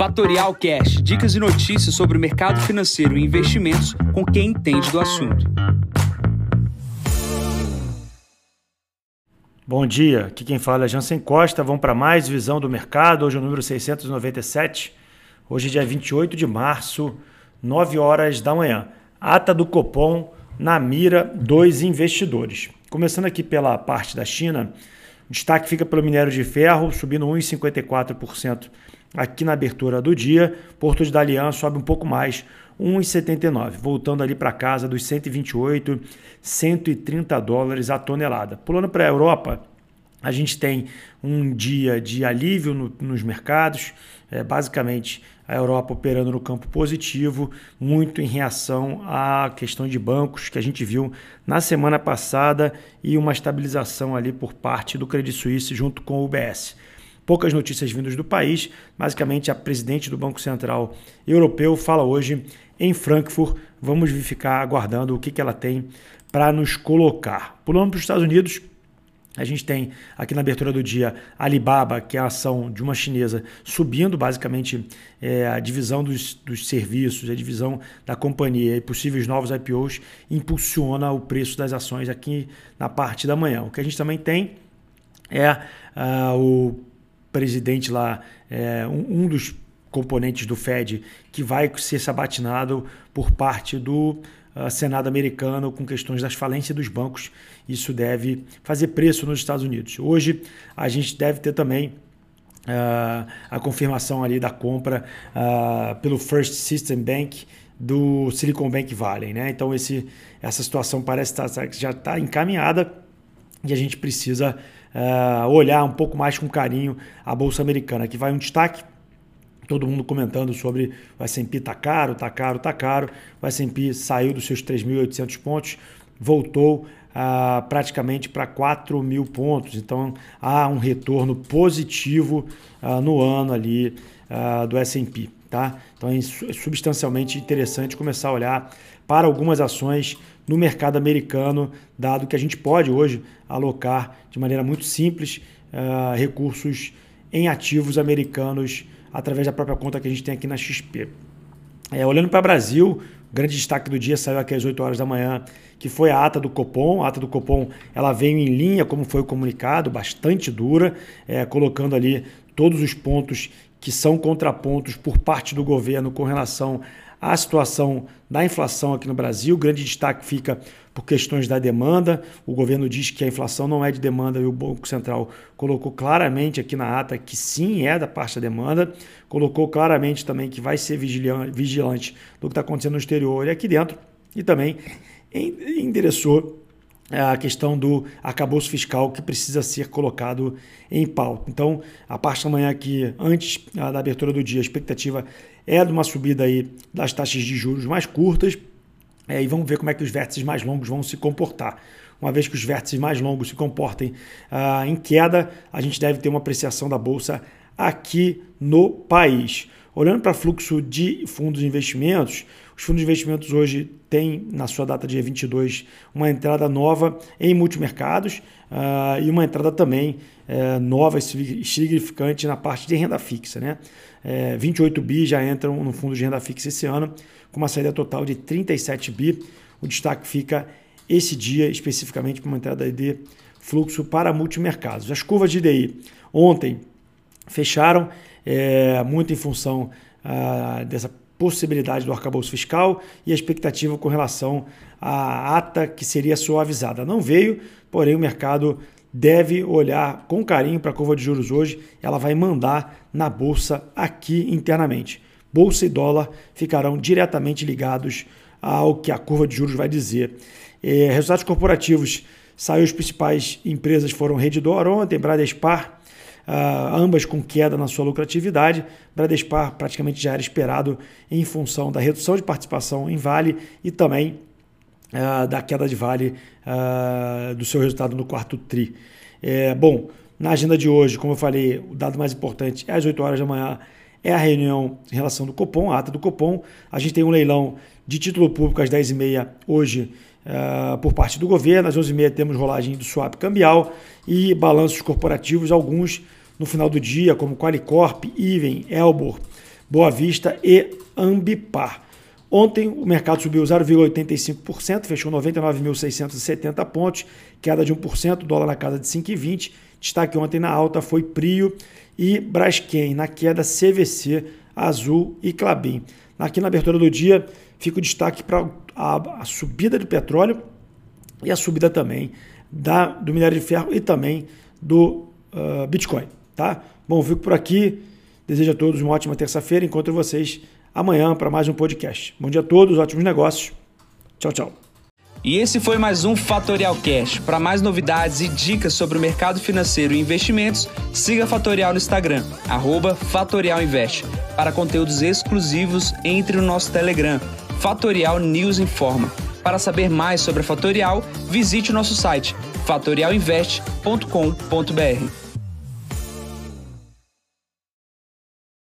Fatorial Cash, dicas e notícias sobre o mercado financeiro e investimentos com quem entende do assunto. Bom dia, aqui quem fala é Jansen Costa. Vamos para mais visão do mercado. Hoje é o número 697. Hoje é dia 28 de março, 9 horas da manhã. Ata do Copom na mira dos investidores. Começando aqui pela parte da China, o destaque fica pelo minério de ferro, subindo 1,54% aqui na abertura do dia. Porto de Dalian sobe um pouco mais, 1,79, voltando ali para casa dos 128, 130 dólares a tonelada. Pulando para a Europa, a gente tem um dia de alívio no, nos mercados, é, basicamente a Europa operando no campo positivo, muito em reação à questão de bancos que a gente viu na semana passada e uma estabilização ali por parte do Credit Suisse junto com o UBS poucas notícias vindas do país. Basicamente, a presidente do Banco Central Europeu fala hoje em Frankfurt. Vamos ficar aguardando o que, que ela tem para nos colocar. Pulando para os Estados Unidos, a gente tem aqui na abertura do dia Alibaba, que é a ação de uma chinesa, subindo basicamente é, a divisão dos, dos, serviços, a divisão da companhia e possíveis novos IPOs, impulsiona o preço das ações aqui na parte da manhã. O que a gente também tem é uh, o presidente lá, é, um, um, dos componentes do Fed, que vai ser sabatinado por parte do uh, Senado americano com questões das falências dos bancos. Isso deve fazer preço nos Estados Unidos. Hoje a gente deve ter também Uh, a confirmação ali da compra uh, pelo First System Bank do Silicon Bank Valley. Né? Então esse, essa situação parece tá, já está encaminhada e a gente precisa uh, olhar um pouco mais com carinho a Bolsa Americana. Aqui vai um destaque todo mundo comentando sobre o S&P tá caro, tá caro, tá caro. O S&P saiu dos seus 3.800 pontos, voltou uh, praticamente para 4 mil pontos. Então há um retorno positivo uh, no ano ali uh, do S&P. Tá? Então é substancialmente interessante começar a olhar para algumas ações no mercado americano, dado que a gente pode hoje alocar de maneira muito simples uh, recursos em ativos americanos através da própria conta que a gente tem aqui na XP. É, olhando para o Brasil, grande destaque do dia saiu aqui às 8 horas da manhã, que foi a ata do Copom. A ata do Copom ela veio em linha, como foi o comunicado, bastante dura, é, colocando ali todos os pontos que são contrapontos por parte do governo com relação à situação da inflação aqui no Brasil. Grande destaque fica por questões da demanda. O governo diz que a inflação não é de demanda e o Banco Central colocou claramente aqui na ata que sim é da parte da demanda. Colocou claramente também que vai ser vigilante do que está acontecendo no exterior e aqui dentro. E também endereçou a questão do acabouço fiscal que precisa ser colocado em pauta. Então, a parte da manhã aqui, antes da abertura do dia, a expectativa é de uma subida aí das taxas de juros mais curtas é, e vamos ver como é que os vértices mais longos vão se comportar. Uma vez que os vértices mais longos se comportem ah, em queda, a gente deve ter uma apreciação da bolsa aqui no país. Olhando para fluxo de fundos de investimentos, os fundos de investimentos hoje têm, na sua data dia 22, uma entrada nova em multimercados uh, e uma entrada também uh, nova e significante na parte de renda fixa. Né? Uh, 28 bi já entram no fundo de renda fixa esse ano, com uma saída total de 37 bi. O destaque fica esse dia especificamente para uma entrada de fluxo para multimercados. As curvas de DI ontem fecharam é, muito em função uh, dessa possibilidade do arcabouço fiscal e a expectativa com relação à ata que seria suavizada. Não veio, porém o mercado deve olhar com carinho para a curva de juros hoje, ela vai mandar na bolsa aqui internamente. Bolsa e dólar ficarão diretamente ligados ao que a curva de juros vai dizer. É, resultados corporativos, saiu as principais empresas foram Redditor ontem, Bradespar, ambas com queda na sua lucratividade. Bradespar praticamente já era esperado em função da redução de participação em Vale e também da queda de Vale do seu resultado no quarto TRI. É, bom, na agenda de hoje, como eu falei, o dado mais importante é às 8 horas da manhã, é a reunião em relação do Copom, a ata do Copom. A gente tem um leilão de título público às 10h30 hoje uh, por parte do governo. Às 11h30 temos rolagem do swap cambial e balanços corporativos, alguns no final do dia, como Qualicorp, Iven, Elbor, Boa Vista e Ambipar. Ontem o mercado subiu 0,85%, fechou 99.670 pontos, queda de 1%, dólar na casa de 5,20. Destaque ontem na alta foi Prio e Braskem, na queda CVC, Azul e Clabin. Aqui na abertura do dia fica o destaque para a, a, subida do petróleo e a subida também da, do minério de ferro e também do uh, Bitcoin. Tá? Bom, fico por aqui. Desejo a todos uma ótima terça-feira. Encontro vocês amanhã para mais um podcast. Bom dia a todos, ótimos negócios. Tchau, tchau. E esse foi mais um Fatorial Cash. Para mais novidades e dicas sobre o mercado financeiro e investimentos, siga Fatorial no Instagram, @fatorialinvest. Para conteúdos exclusivos, entre no nosso Telegram, Fatorial News Informa. Para saber mais sobre a Fatorial, visite o nosso site fatorialinvest.com.br.